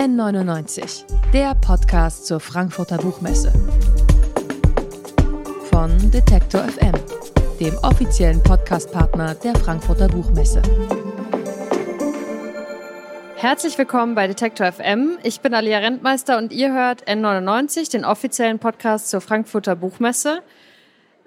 N99, der Podcast zur Frankfurter Buchmesse. Von Detektor FM, dem offiziellen Podcastpartner der Frankfurter Buchmesse. Herzlich willkommen bei Detektor FM. Ich bin Alia Rentmeister und ihr hört N99, den offiziellen Podcast zur Frankfurter Buchmesse.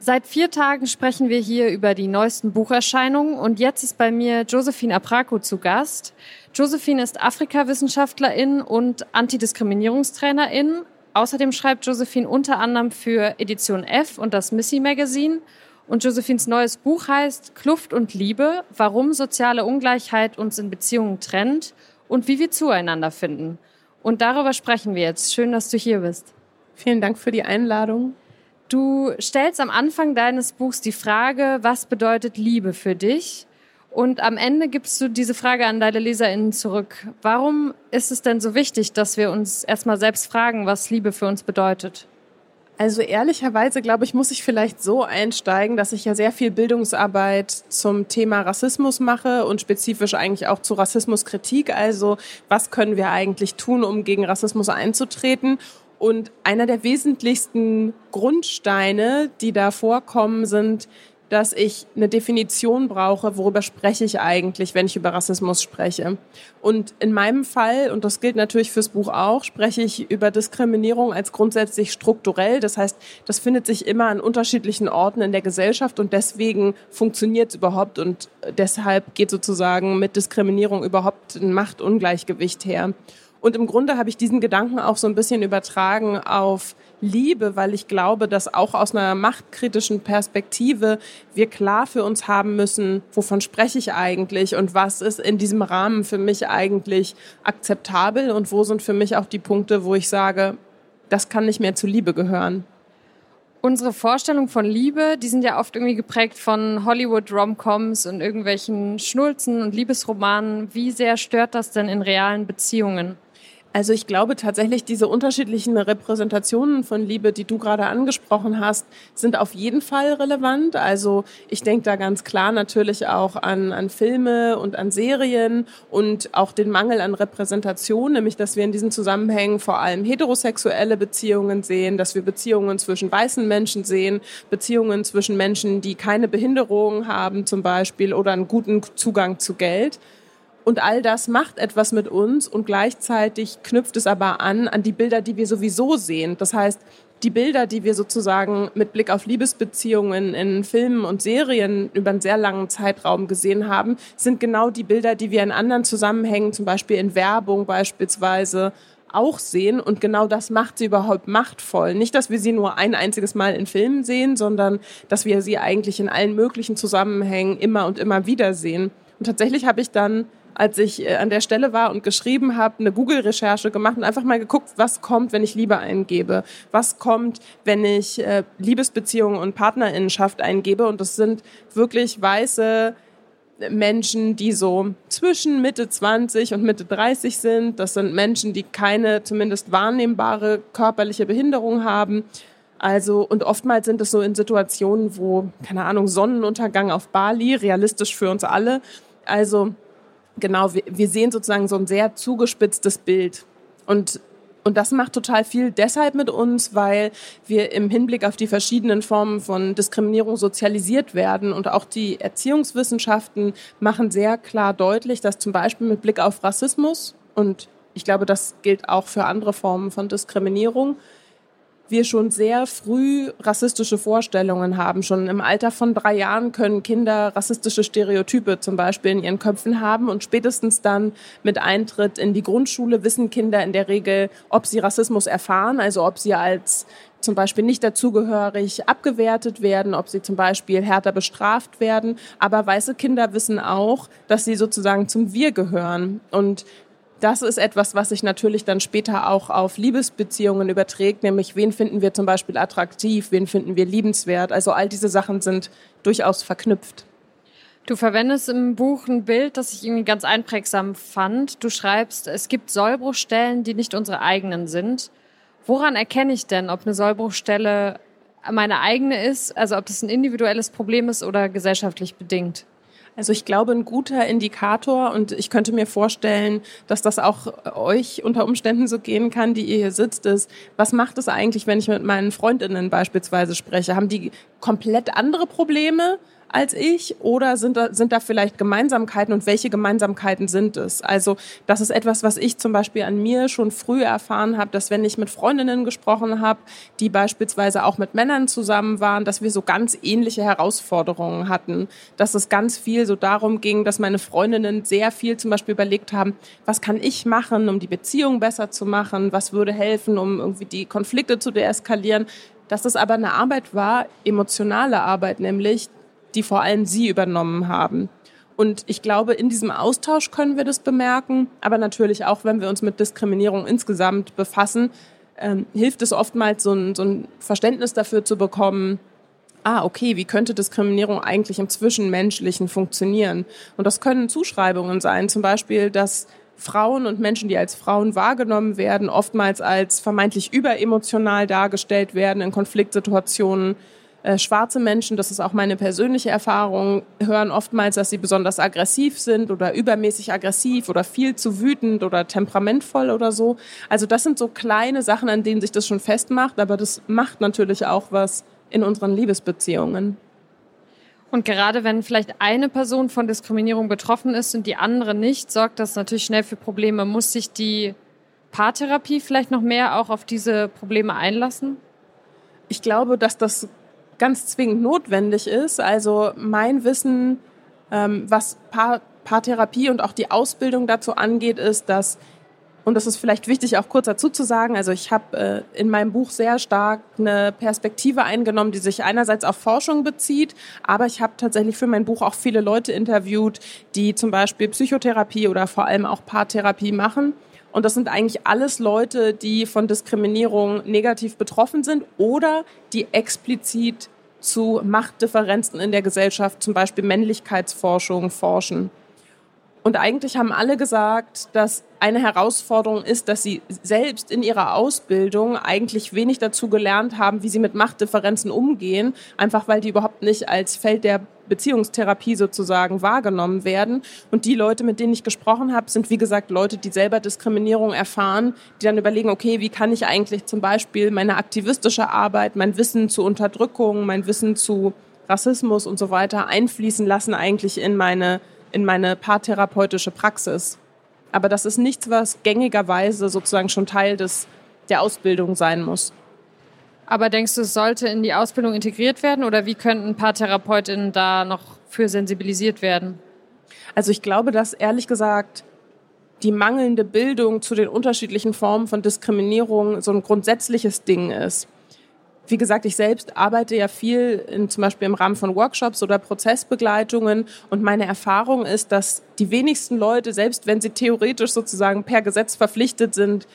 Seit vier Tagen sprechen wir hier über die neuesten Bucherscheinungen und jetzt ist bei mir Josephine Apraco zu Gast. Josephine ist Afrikawissenschaftlerin und Antidiskriminierungstrainerin. Außerdem schreibt Josephine unter anderem für Edition F und das Missy Magazine. Und Josephines neues Buch heißt Kluft und Liebe, warum soziale Ungleichheit uns in Beziehungen trennt und wie wir zueinander finden. Und darüber sprechen wir jetzt. Schön, dass du hier bist. Vielen Dank für die Einladung. Du stellst am Anfang deines Buchs die Frage, was bedeutet Liebe für dich? Und am Ende gibst du diese Frage an deine LeserInnen zurück. Warum ist es denn so wichtig, dass wir uns erstmal selbst fragen, was Liebe für uns bedeutet? Also ehrlicherweise, glaube ich, muss ich vielleicht so einsteigen, dass ich ja sehr viel Bildungsarbeit zum Thema Rassismus mache und spezifisch eigentlich auch zu Rassismuskritik. Also was können wir eigentlich tun, um gegen Rassismus einzutreten? Und einer der wesentlichsten Grundsteine, die da vorkommen, sind, dass ich eine Definition brauche, worüber spreche ich eigentlich, wenn ich über Rassismus spreche. Und in meinem Fall, und das gilt natürlich fürs Buch auch, spreche ich über Diskriminierung als grundsätzlich strukturell. Das heißt, das findet sich immer an unterschiedlichen Orten in der Gesellschaft und deswegen funktioniert es überhaupt und deshalb geht sozusagen mit Diskriminierung überhaupt ein Machtungleichgewicht her. Und im Grunde habe ich diesen Gedanken auch so ein bisschen übertragen auf Liebe, weil ich glaube, dass auch aus einer machtkritischen Perspektive wir klar für uns haben müssen, wovon spreche ich eigentlich und was ist in diesem Rahmen für mich eigentlich akzeptabel und wo sind für mich auch die Punkte, wo ich sage, das kann nicht mehr zu Liebe gehören. Unsere Vorstellungen von Liebe, die sind ja oft irgendwie geprägt von Hollywood-Romcoms und irgendwelchen Schnulzen und Liebesromanen. Wie sehr stört das denn in realen Beziehungen? Also ich glaube tatsächlich, diese unterschiedlichen Repräsentationen von Liebe, die du gerade angesprochen hast, sind auf jeden Fall relevant. Also ich denke da ganz klar natürlich auch an, an Filme und an Serien und auch den Mangel an Repräsentation, nämlich dass wir in diesen Zusammenhängen vor allem heterosexuelle Beziehungen sehen, dass wir Beziehungen zwischen weißen Menschen sehen, Beziehungen zwischen Menschen, die keine Behinderung haben zum Beispiel oder einen guten Zugang zu Geld. Und all das macht etwas mit uns und gleichzeitig knüpft es aber an an die Bilder, die wir sowieso sehen. Das heißt, die Bilder, die wir sozusagen mit Blick auf Liebesbeziehungen in Filmen und Serien über einen sehr langen Zeitraum gesehen haben, sind genau die Bilder, die wir in anderen Zusammenhängen, zum Beispiel in Werbung beispielsweise, auch sehen. Und genau das macht sie überhaupt machtvoll. Nicht, dass wir sie nur ein einziges Mal in Filmen sehen, sondern dass wir sie eigentlich in allen möglichen Zusammenhängen immer und immer wieder sehen. Und tatsächlich habe ich dann als ich äh, an der Stelle war und geschrieben habe, eine Google-Recherche gemacht und einfach mal geguckt, was kommt, wenn ich Liebe eingebe, was kommt, wenn ich äh, Liebesbeziehungen und Partnerinnenschaft eingebe. Und das sind wirklich weiße Menschen, die so zwischen Mitte 20 und Mitte 30 sind. Das sind Menschen, die keine zumindest wahrnehmbare körperliche Behinderung haben. Also, und oftmals sind es so in Situationen, wo, keine Ahnung, Sonnenuntergang auf Bali, realistisch für uns alle. Also, genau, wir, wir sehen sozusagen so ein sehr zugespitztes Bild. Und und das macht total viel deshalb mit uns, weil wir im Hinblick auf die verschiedenen Formen von Diskriminierung sozialisiert werden. Und auch die Erziehungswissenschaften machen sehr klar deutlich, dass zum Beispiel mit Blick auf Rassismus, und ich glaube, das gilt auch für andere Formen von Diskriminierung, wir schon sehr früh rassistische Vorstellungen haben. Schon im Alter von drei Jahren können Kinder rassistische Stereotype zum Beispiel in ihren Köpfen haben und spätestens dann mit Eintritt in die Grundschule wissen Kinder in der Regel, ob sie Rassismus erfahren, also ob sie als zum Beispiel nicht dazugehörig abgewertet werden, ob sie zum Beispiel härter bestraft werden. Aber weiße Kinder wissen auch, dass sie sozusagen zum Wir gehören. Und das ist etwas, was sich natürlich dann später auch auf Liebesbeziehungen überträgt, nämlich wen finden wir zum Beispiel attraktiv, wen finden wir liebenswert. Also all diese Sachen sind durchaus verknüpft. Du verwendest im Buch ein Bild, das ich irgendwie ganz einprägsam fand. Du schreibst, es gibt Sollbruchstellen, die nicht unsere eigenen sind. Woran erkenne ich denn, ob eine Sollbruchstelle meine eigene ist, also ob das ein individuelles Problem ist oder gesellschaftlich bedingt? Also ich glaube, ein guter Indikator und ich könnte mir vorstellen, dass das auch euch unter Umständen so gehen kann, die ihr hier sitzt, ist, was macht es eigentlich, wenn ich mit meinen Freundinnen beispielsweise spreche? Haben die komplett andere Probleme? Als ich? Oder sind da, sind da vielleicht Gemeinsamkeiten und welche Gemeinsamkeiten sind es? Also das ist etwas, was ich zum Beispiel an mir schon früh erfahren habe, dass wenn ich mit Freundinnen gesprochen habe, die beispielsweise auch mit Männern zusammen waren, dass wir so ganz ähnliche Herausforderungen hatten, dass es ganz viel so darum ging, dass meine Freundinnen sehr viel zum Beispiel überlegt haben, was kann ich machen, um die Beziehung besser zu machen, was würde helfen, um irgendwie die Konflikte zu deeskalieren, dass es aber eine Arbeit war, emotionale Arbeit nämlich, die vor allem Sie übernommen haben. Und ich glaube, in diesem Austausch können wir das bemerken, aber natürlich auch, wenn wir uns mit Diskriminierung insgesamt befassen, ähm, hilft es oftmals, so ein, so ein Verständnis dafür zu bekommen, ah, okay, wie könnte Diskriminierung eigentlich im Zwischenmenschlichen funktionieren? Und das können Zuschreibungen sein, zum Beispiel, dass Frauen und Menschen, die als Frauen wahrgenommen werden, oftmals als vermeintlich überemotional dargestellt werden in Konfliktsituationen, äh, schwarze Menschen, das ist auch meine persönliche Erfahrung, hören oftmals, dass sie besonders aggressiv sind oder übermäßig aggressiv oder viel zu wütend oder temperamentvoll oder so. Also das sind so kleine Sachen, an denen sich das schon festmacht, aber das macht natürlich auch was in unseren Liebesbeziehungen. Und gerade wenn vielleicht eine Person von Diskriminierung betroffen ist und die andere nicht, sorgt das natürlich schnell für Probleme. Muss sich die Paartherapie vielleicht noch mehr auch auf diese Probleme einlassen? Ich glaube, dass das ganz zwingend notwendig ist. Also mein Wissen, ähm, was Paar, Paartherapie und auch die Ausbildung dazu angeht, ist, dass und das ist vielleicht wichtig auch kurz dazu zu sagen, also ich habe äh, in meinem Buch sehr stark eine Perspektive eingenommen, die sich einerseits auf Forschung bezieht, aber ich habe tatsächlich für mein Buch auch viele Leute interviewt, die zum Beispiel Psychotherapie oder vor allem auch Paartherapie machen. Und das sind eigentlich alles Leute, die von Diskriminierung negativ betroffen sind oder die explizit zu Machtdifferenzen in der Gesellschaft, zum Beispiel Männlichkeitsforschung, forschen. Und eigentlich haben alle gesagt, dass eine Herausforderung ist, dass sie selbst in ihrer Ausbildung eigentlich wenig dazu gelernt haben, wie sie mit Machtdifferenzen umgehen, einfach weil die überhaupt nicht als Feld der Beziehungstherapie sozusagen wahrgenommen werden. Und die Leute, mit denen ich gesprochen habe, sind wie gesagt Leute, die selber Diskriminierung erfahren, die dann überlegen, okay, wie kann ich eigentlich zum Beispiel meine aktivistische Arbeit, mein Wissen zu Unterdrückung, mein Wissen zu Rassismus und so weiter einfließen lassen eigentlich in meine in meine paartherapeutische Praxis. Aber das ist nichts, was gängigerweise sozusagen schon Teil des, der Ausbildung sein muss. Aber denkst du, es sollte in die Ausbildung integriert werden oder wie könnten Paartherapeutinnen da noch für sensibilisiert werden? Also ich glaube, dass ehrlich gesagt die mangelnde Bildung zu den unterschiedlichen Formen von Diskriminierung so ein grundsätzliches Ding ist. Wie gesagt, ich selbst arbeite ja viel in, zum Beispiel im Rahmen von Workshops oder Prozessbegleitungen und meine Erfahrung ist, dass die wenigsten Leute, selbst wenn sie theoretisch sozusagen per Gesetz verpflichtet sind,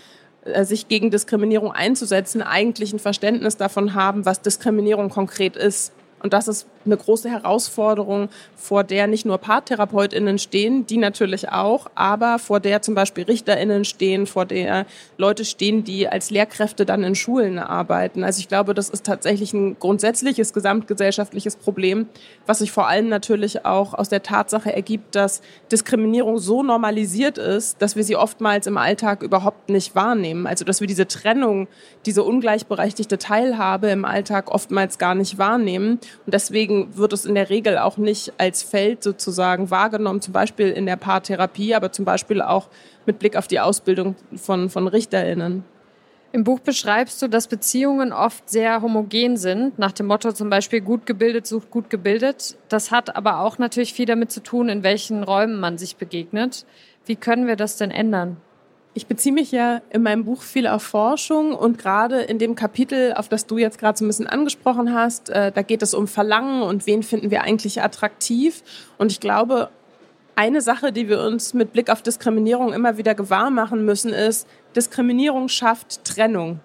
äh, sich gegen Diskriminierung einzusetzen, eigentlich ein Verständnis davon haben, was Diskriminierung konkret ist. Und das ist eine große Herausforderung, vor der nicht nur PaartherapeutInnen stehen, die natürlich auch, aber vor der zum Beispiel RichterInnen stehen, vor der Leute stehen, die als Lehrkräfte dann in Schulen arbeiten. Also ich glaube, das ist tatsächlich ein grundsätzliches gesamtgesellschaftliches Problem, was sich vor allem natürlich auch aus der Tatsache ergibt, dass Diskriminierung so normalisiert ist, dass wir sie oftmals im Alltag überhaupt nicht wahrnehmen. Also dass wir diese Trennung, diese ungleichberechtigte Teilhabe im Alltag oftmals gar nicht wahrnehmen. Und deswegen wird es in der Regel auch nicht als Feld sozusagen wahrgenommen, zum Beispiel in der Paartherapie, aber zum Beispiel auch mit Blick auf die Ausbildung von, von RichterInnen. Im Buch beschreibst du, dass Beziehungen oft sehr homogen sind, nach dem Motto zum Beispiel gut gebildet sucht gut gebildet. Das hat aber auch natürlich viel damit zu tun, in welchen Räumen man sich begegnet. Wie können wir das denn ändern? Ich beziehe mich ja in meinem Buch viel auf Forschung und gerade in dem Kapitel, auf das du jetzt gerade so ein bisschen angesprochen hast, äh, da geht es um Verlangen und wen finden wir eigentlich attraktiv. Und ich glaube, eine Sache, die wir uns mit Blick auf Diskriminierung immer wieder gewahr machen müssen, ist, Diskriminierung schafft Trennung.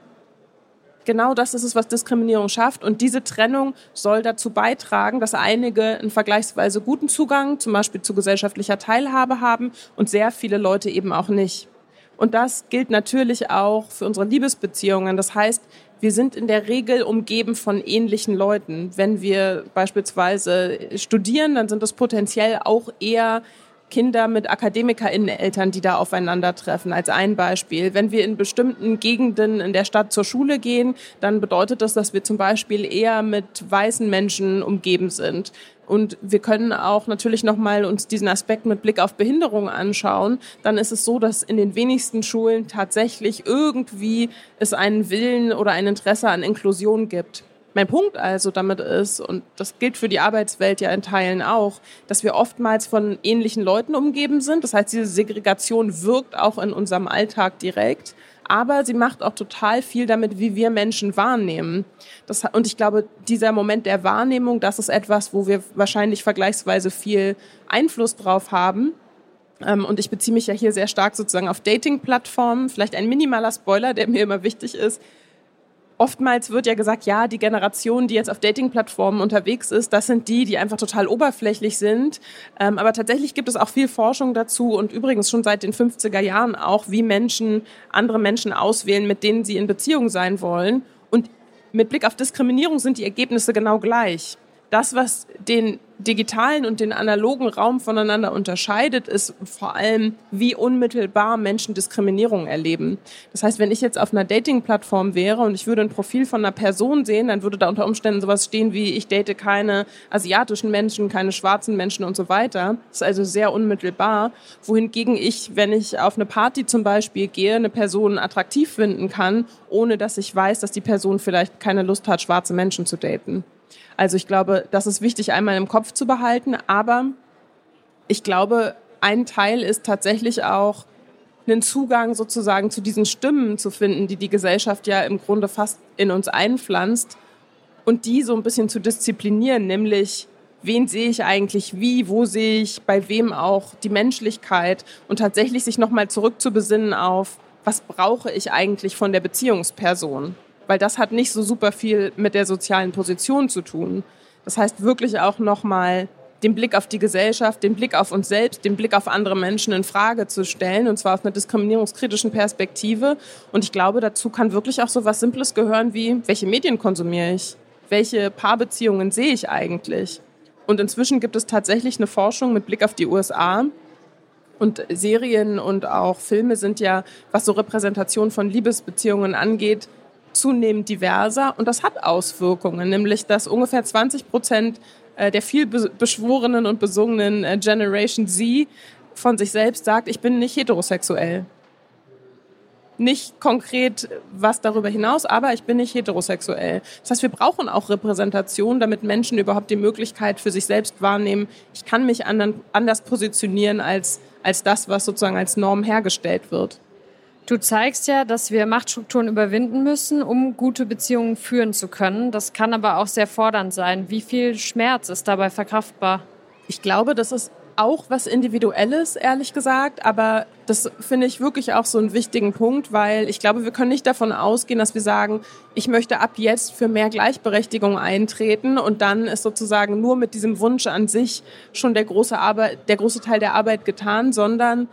Genau das ist es, was Diskriminierung schafft. Und diese Trennung soll dazu beitragen, dass einige einen vergleichsweise guten Zugang zum Beispiel zu gesellschaftlicher Teilhabe haben und sehr viele Leute eben auch nicht. Und das gilt natürlich auch für unsere Liebesbeziehungen. Das heißt, wir sind in der Regel umgeben von ähnlichen Leuten. Wenn wir beispielsweise studieren, dann sind es potenziell auch eher Kinder mit AkademikerInnen-Eltern, die da aufeinandertreffen, als ein Beispiel. Wenn wir in bestimmten Gegenden in der Stadt zur Schule gehen, dann bedeutet das, dass wir zum Beispiel eher mit weißen Menschen umgeben sind. Und wir können auch natürlich nochmal uns diesen Aspekt mit Blick auf Behinderung anschauen. Dann ist es so, dass in den wenigsten Schulen tatsächlich irgendwie es einen Willen oder ein Interesse an Inklusion gibt. Mein Punkt also damit ist, und das gilt für die Arbeitswelt ja in Teilen auch, dass wir oftmals von ähnlichen Leuten umgeben sind. Das heißt, diese Segregation wirkt auch in unserem Alltag direkt aber sie macht auch total viel damit, wie wir Menschen wahrnehmen. Das, und ich glaube, dieser Moment der Wahrnehmung, das ist etwas, wo wir wahrscheinlich vergleichsweise viel Einfluss drauf haben. Ähm, und ich beziehe mich ja hier sehr stark sozusagen auf Dating-Plattformen. Vielleicht ein minimaler Spoiler, der mir immer wichtig ist oftmals wird ja gesagt, ja, die Generation, die jetzt auf Dating-Plattformen unterwegs ist, das sind die, die einfach total oberflächlich sind. Ähm, aber tatsächlich gibt es auch viel Forschung dazu und übrigens schon seit den 50er Jahren auch, wie Menschen andere Menschen auswählen, mit denen sie in Beziehung sein wollen. Und mit Blick auf Diskriminierung sind die Ergebnisse genau gleich. Das, was den digitalen und den analogen Raum voneinander unterscheidet, ist vor allem, wie unmittelbar Menschen Diskriminierung erleben. Das heißt, wenn ich jetzt auf einer Dating-Plattform wäre und ich würde ein Profil von einer Person sehen, dann würde da unter Umständen sowas stehen wie, ich date keine asiatischen Menschen, keine schwarzen Menschen und so weiter. Das ist also sehr unmittelbar. Wohingegen ich, wenn ich auf eine Party zum Beispiel gehe, eine Person attraktiv finden kann, ohne dass ich weiß, dass die Person vielleicht keine Lust hat, schwarze Menschen zu daten. Also ich glaube, das ist wichtig einmal im Kopf zu behalten. Aber ich glaube, ein Teil ist tatsächlich auch, einen Zugang sozusagen zu diesen Stimmen zu finden, die die Gesellschaft ja im Grunde fast in uns einpflanzt und die so ein bisschen zu disziplinieren, nämlich wen sehe ich eigentlich wie, wo sehe ich bei wem auch die Menschlichkeit und tatsächlich sich nochmal zurückzubesinnen auf, was brauche ich eigentlich von der Beziehungsperson weil das hat nicht so super viel mit der sozialen Position zu tun. Das heißt wirklich auch nochmal den Blick auf die Gesellschaft, den Blick auf uns selbst, den Blick auf andere Menschen in Frage zu stellen und zwar aus einer diskriminierungskritischen Perspektive. Und ich glaube, dazu kann wirklich auch so was Simples gehören wie, welche Medien konsumiere ich? Welche Paarbeziehungen sehe ich eigentlich? Und inzwischen gibt es tatsächlich eine Forschung mit Blick auf die USA, und Serien und auch Filme sind ja, was so Repräsentation von Liebesbeziehungen angeht, zunehmend diverser und das hat Auswirkungen, nämlich dass ungefähr 20 Prozent äh, der viel beschworenen und besungenen äh, Generation Z von sich selbst sagt, ich bin nicht heterosexuell. Nicht konkret was darüber hinaus, aber ich bin nicht heterosexuell. Das heißt, wir brauchen auch Repräsentation, damit Menschen überhaupt die Möglichkeit für sich selbst wahrnehmen, ich kann mich anders positionieren als, als das, was sozusagen als Norm hergestellt wird. Du zeigst ja, dass wir Machtstrukturen überwinden müssen, um gute Beziehungen führen zu können. Das kann aber auch sehr fordernd sein. Wie viel Schmerz ist dabei verkraftbar? Ich glaube, das ist auch was Individuelles, ehrlich gesagt. Aber das finde ich wirklich auch so einen wichtigen Punkt, weil ich glaube, wir können nicht davon ausgehen, dass wir sagen, ich möchte ab jetzt für mehr Gleichberechtigung eintreten und dann ist sozusagen nur mit diesem Wunsch an sich schon der große Arbeit, der große Teil der Arbeit getan, sondern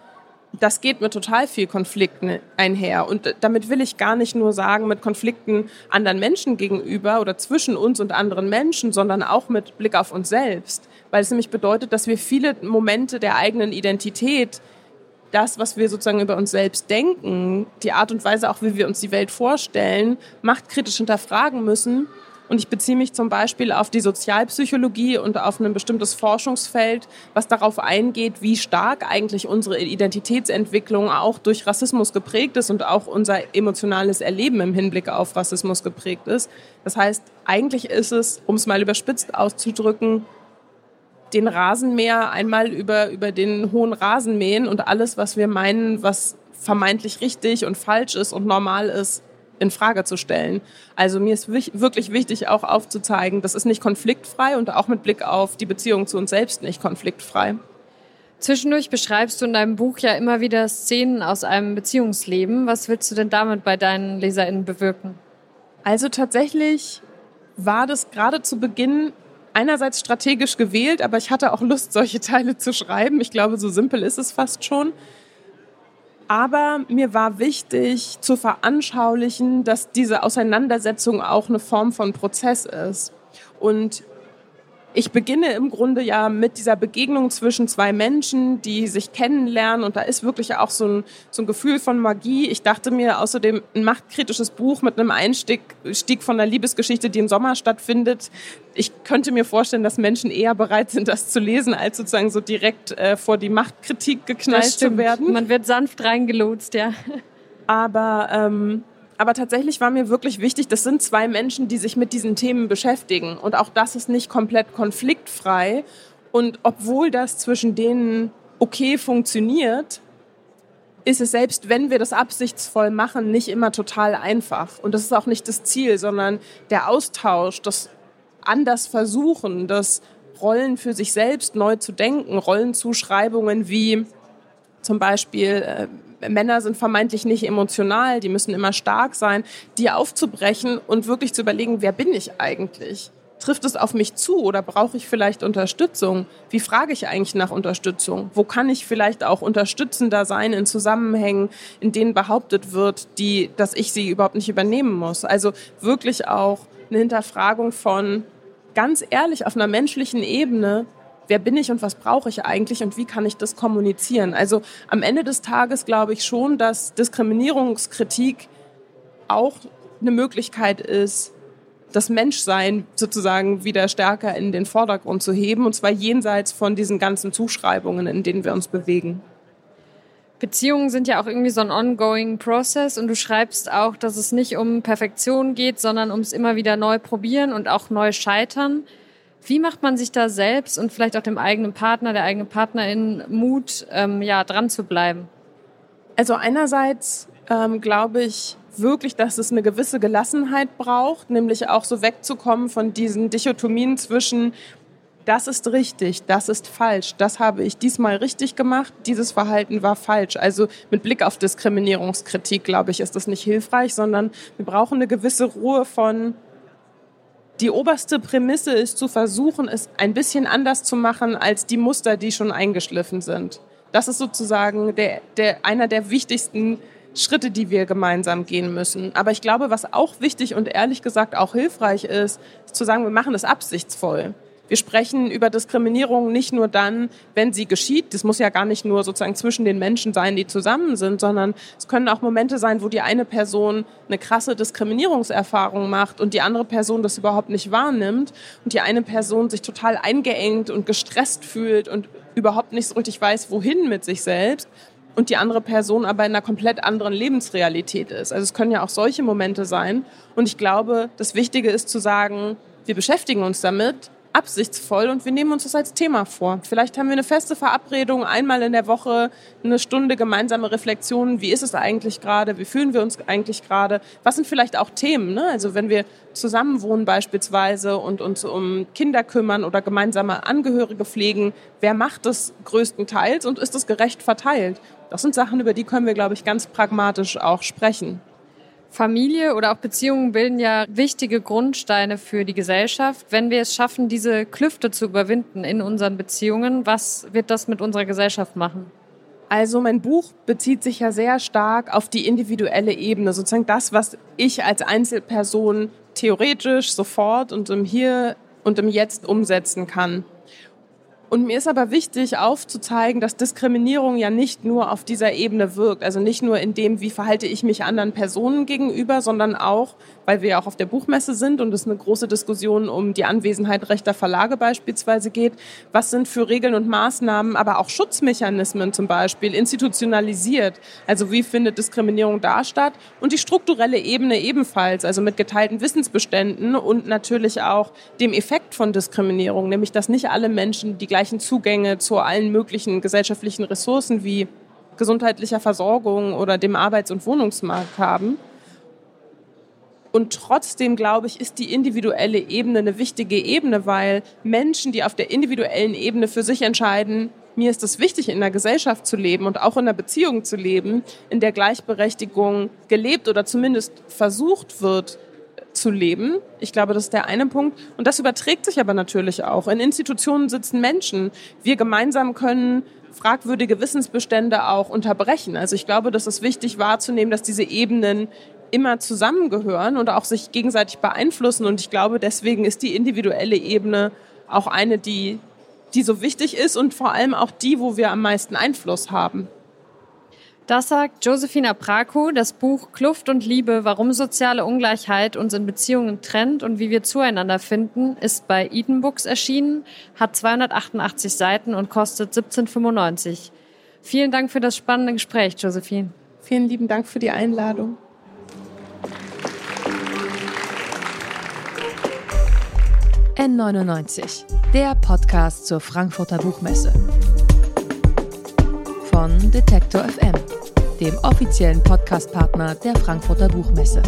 das geht mit total viel Konflikten einher. Und damit will ich gar nicht nur sagen, mit Konflikten anderen Menschen gegenüber oder zwischen uns und anderen Menschen, sondern auch mit Blick auf uns selbst. Weil es nämlich bedeutet, dass wir viele Momente der eigenen Identität, das, was wir sozusagen über uns selbst denken, die Art und Weise auch, wie wir uns die Welt vorstellen, machtkritisch hinterfragen müssen und ich beziehe mich zum Beispiel auf die Sozialpsychologie und auf ein bestimmtes Forschungsfeld, was darauf eingeht, wie stark eigentlich unsere Identitätsentwicklung auch durch Rassismus geprägt ist und auch unser emotionales Erleben im Hinblick auf Rassismus geprägt ist. Das heißt, eigentlich ist es, um es mal überspitzt auszudrücken, den Rasenmäher einmal über, über den hohen Rasen mähen und alles, was wir meinen, was vermeintlich richtig und falsch ist und normal ist, in Frage zu stellen. Also mir ist wirklich wichtig, auch aufzuzeigen, das ist nicht konfliktfrei und auch mit Blick auf die Beziehung zu uns selbst nicht konfliktfrei. Zwischendurch beschreibst du in deinem Buch ja immer wieder Szenen aus einem Beziehungsleben. Was willst du denn damit bei deinen LeserInnen bewirken? Also tatsächlich war das gerade zu Beginn einerseits strategisch gewählt, aber ich hatte auch Lust, solche Teile zu schreiben. Ich glaube, so simpel ist es fast schon. Aber mir war wichtig zu veranschaulichen, dass diese Auseinandersetzung auch eine Form von Prozess ist. Und ich beginne im Grunde ja mit dieser Begegnung zwischen zwei Menschen, die sich kennenlernen und da ist wirklich auch so ein, so ein Gefühl von Magie. Ich dachte mir außerdem ein machtkritisches Buch mit einem Einstieg Stieg von einer Liebesgeschichte, die im Sommer stattfindet. Ich könnte mir vorstellen, dass Menschen eher bereit sind, das zu lesen, als sozusagen so direkt äh, vor die Machtkritik geknallt zu werden. Man wird sanft reingelotst, ja. Aber ähm, aber tatsächlich war mir wirklich wichtig, das sind zwei Menschen, die sich mit diesen Themen beschäftigen. Und auch das ist nicht komplett konfliktfrei. Und obwohl das zwischen denen okay funktioniert, ist es selbst, wenn wir das absichtsvoll machen, nicht immer total einfach. Und das ist auch nicht das Ziel, sondern der Austausch, das anders versuchen, das Rollen für sich selbst neu zu denken, Rollenzuschreibungen wie zum Beispiel, äh, Männer sind vermeintlich nicht emotional, die müssen immer stark sein, die aufzubrechen und wirklich zu überlegen, wer bin ich eigentlich? Trifft es auf mich zu oder brauche ich vielleicht Unterstützung? Wie frage ich eigentlich nach Unterstützung? Wo kann ich vielleicht auch unterstützender sein in Zusammenhängen, in denen behauptet wird, die, dass ich sie überhaupt nicht übernehmen muss? Also wirklich auch eine Hinterfragung von ganz ehrlich auf einer menschlichen Ebene, wer bin ich und was brauche ich eigentlich und wie kann ich das kommunizieren. Also am Ende des Tages glaube ich schon, dass Diskriminierungskritik auch eine Möglichkeit ist, das Menschsein sozusagen wieder stärker in den Vordergrund zu heben, und zwar jenseits von diesen ganzen Zuschreibungen, in denen wir uns bewegen. Beziehungen sind ja auch irgendwie so ein ongoing Process und du schreibst auch, dass es nicht um Perfektion geht, sondern ums immer wieder neu probieren und auch neu scheitern. Wie macht man sich da selbst und vielleicht auch dem eigenen Partner, der eigenen Partnerin Mut, ähm, ja, dran zu bleiben? Also einerseits ähm, glaube ich wirklich, dass es eine gewisse Gelassenheit braucht, nämlich auch so wegzukommen von diesen Dichotomien zwischen das ist richtig, das ist falsch, das habe ich diesmal richtig gemacht, dieses Verhalten war falsch. Also mit Blick auf Diskriminierungskritik, glaube ich, ist das nicht hilfreich, sondern wir brauchen eine gewisse Ruhe von die oberste Prämisse ist zu versuchen, es ein bisschen anders zu machen als die Muster, die schon eingeschliffen sind. Das ist sozusagen der, der, einer der wichtigsten Schritte, die wir gemeinsam gehen müssen. Aber ich glaube, was auch wichtig und ehrlich gesagt auch hilfreich ist, ist zu sagen, wir machen es absichtsvoll. Wir sprechen über Diskriminierung nicht nur dann, wenn sie geschieht. Das muss ja gar nicht nur sozusagen zwischen den Menschen sein, die zusammen sind, sondern es können auch Momente sein, wo die eine Person eine krasse Diskriminierungserfahrung macht und die andere Person das überhaupt nicht wahrnimmt und die eine Person sich total eingeengt und gestresst fühlt und überhaupt nicht so richtig weiß, wohin mit sich selbst und die andere Person aber in einer komplett anderen Lebensrealität ist. Also es können ja auch solche Momente sein. Und ich glaube, das Wichtige ist zu sagen, wir beschäftigen uns damit, absichtsvoll und wir nehmen uns das als Thema vor. Vielleicht haben wir eine feste Verabredung, einmal in der Woche eine Stunde gemeinsame Reflexion. Wie ist es eigentlich gerade? Wie fühlen wir uns eigentlich gerade? Was sind vielleicht auch Themen? Ne? Also wenn wir zusammen wohnen beispielsweise und uns um Kinder kümmern oder gemeinsame Angehörige pflegen, wer macht das größtenteils und ist es gerecht verteilt? Das sind Sachen, über die können wir, glaube ich, ganz pragmatisch auch sprechen. Familie oder auch Beziehungen bilden ja wichtige Grundsteine für die Gesellschaft. Wenn wir es schaffen, diese Klüfte zu überwinden in unseren Beziehungen, was wird das mit unserer Gesellschaft machen? Also mein Buch bezieht sich ja sehr stark auf die individuelle Ebene, sozusagen das, was ich als Einzelperson theoretisch sofort und im Hier und im Jetzt umsetzen kann. Und mir ist aber wichtig aufzuzeigen, dass Diskriminierung ja nicht nur auf dieser Ebene wirkt, also nicht nur in dem, wie verhalte ich mich anderen Personen gegenüber, sondern auch, weil wir ja auch auf der Buchmesse sind und es eine große Diskussion um die Anwesenheit rechter Verlage beispielsweise geht, was sind für Regeln und Maßnahmen, aber auch Schutzmechanismen zum Beispiel institutionalisiert, also wie findet Diskriminierung da statt? Und die strukturelle Ebene ebenfalls, also mit geteilten Wissensbeständen und natürlich auch dem Effekt von Diskriminierung, nämlich dass nicht alle Menschen die gleichen Zugänge zu allen möglichen gesellschaftlichen Ressourcen wie gesundheitlicher Versorgung oder dem Arbeits- und Wohnungsmarkt haben. Und trotzdem, glaube ich, ist die individuelle Ebene eine wichtige Ebene, weil Menschen, die auf der individuellen Ebene für sich entscheiden, mir ist es wichtig, in der Gesellschaft zu leben und auch in einer Beziehung zu leben, in der Gleichberechtigung gelebt oder zumindest versucht wird, zu leben. Ich glaube, das ist der eine Punkt. Und das überträgt sich aber natürlich auch. In Institutionen sitzen Menschen. Wir gemeinsam können fragwürdige Wissensbestände auch unterbrechen. Also ich glaube, das ist wichtig wahrzunehmen, dass diese Ebenen immer zusammengehören und auch sich gegenseitig beeinflussen. Und ich glaube, deswegen ist die individuelle Ebene auch eine, die, die so wichtig ist und vor allem auch die, wo wir am meisten Einfluss haben. Das sagt Josefina Praku, das Buch Kluft und Liebe, warum soziale Ungleichheit uns in Beziehungen trennt und wie wir zueinander finden, ist bei Eden Books erschienen, hat 288 Seiten und kostet 17,95. Vielen Dank für das spannende Gespräch, Josephine. Vielen lieben Dank für die Einladung. N99, der Podcast zur Frankfurter Buchmesse. Von Detektor FM, dem offiziellen Podcastpartner der Frankfurter Buchmesse.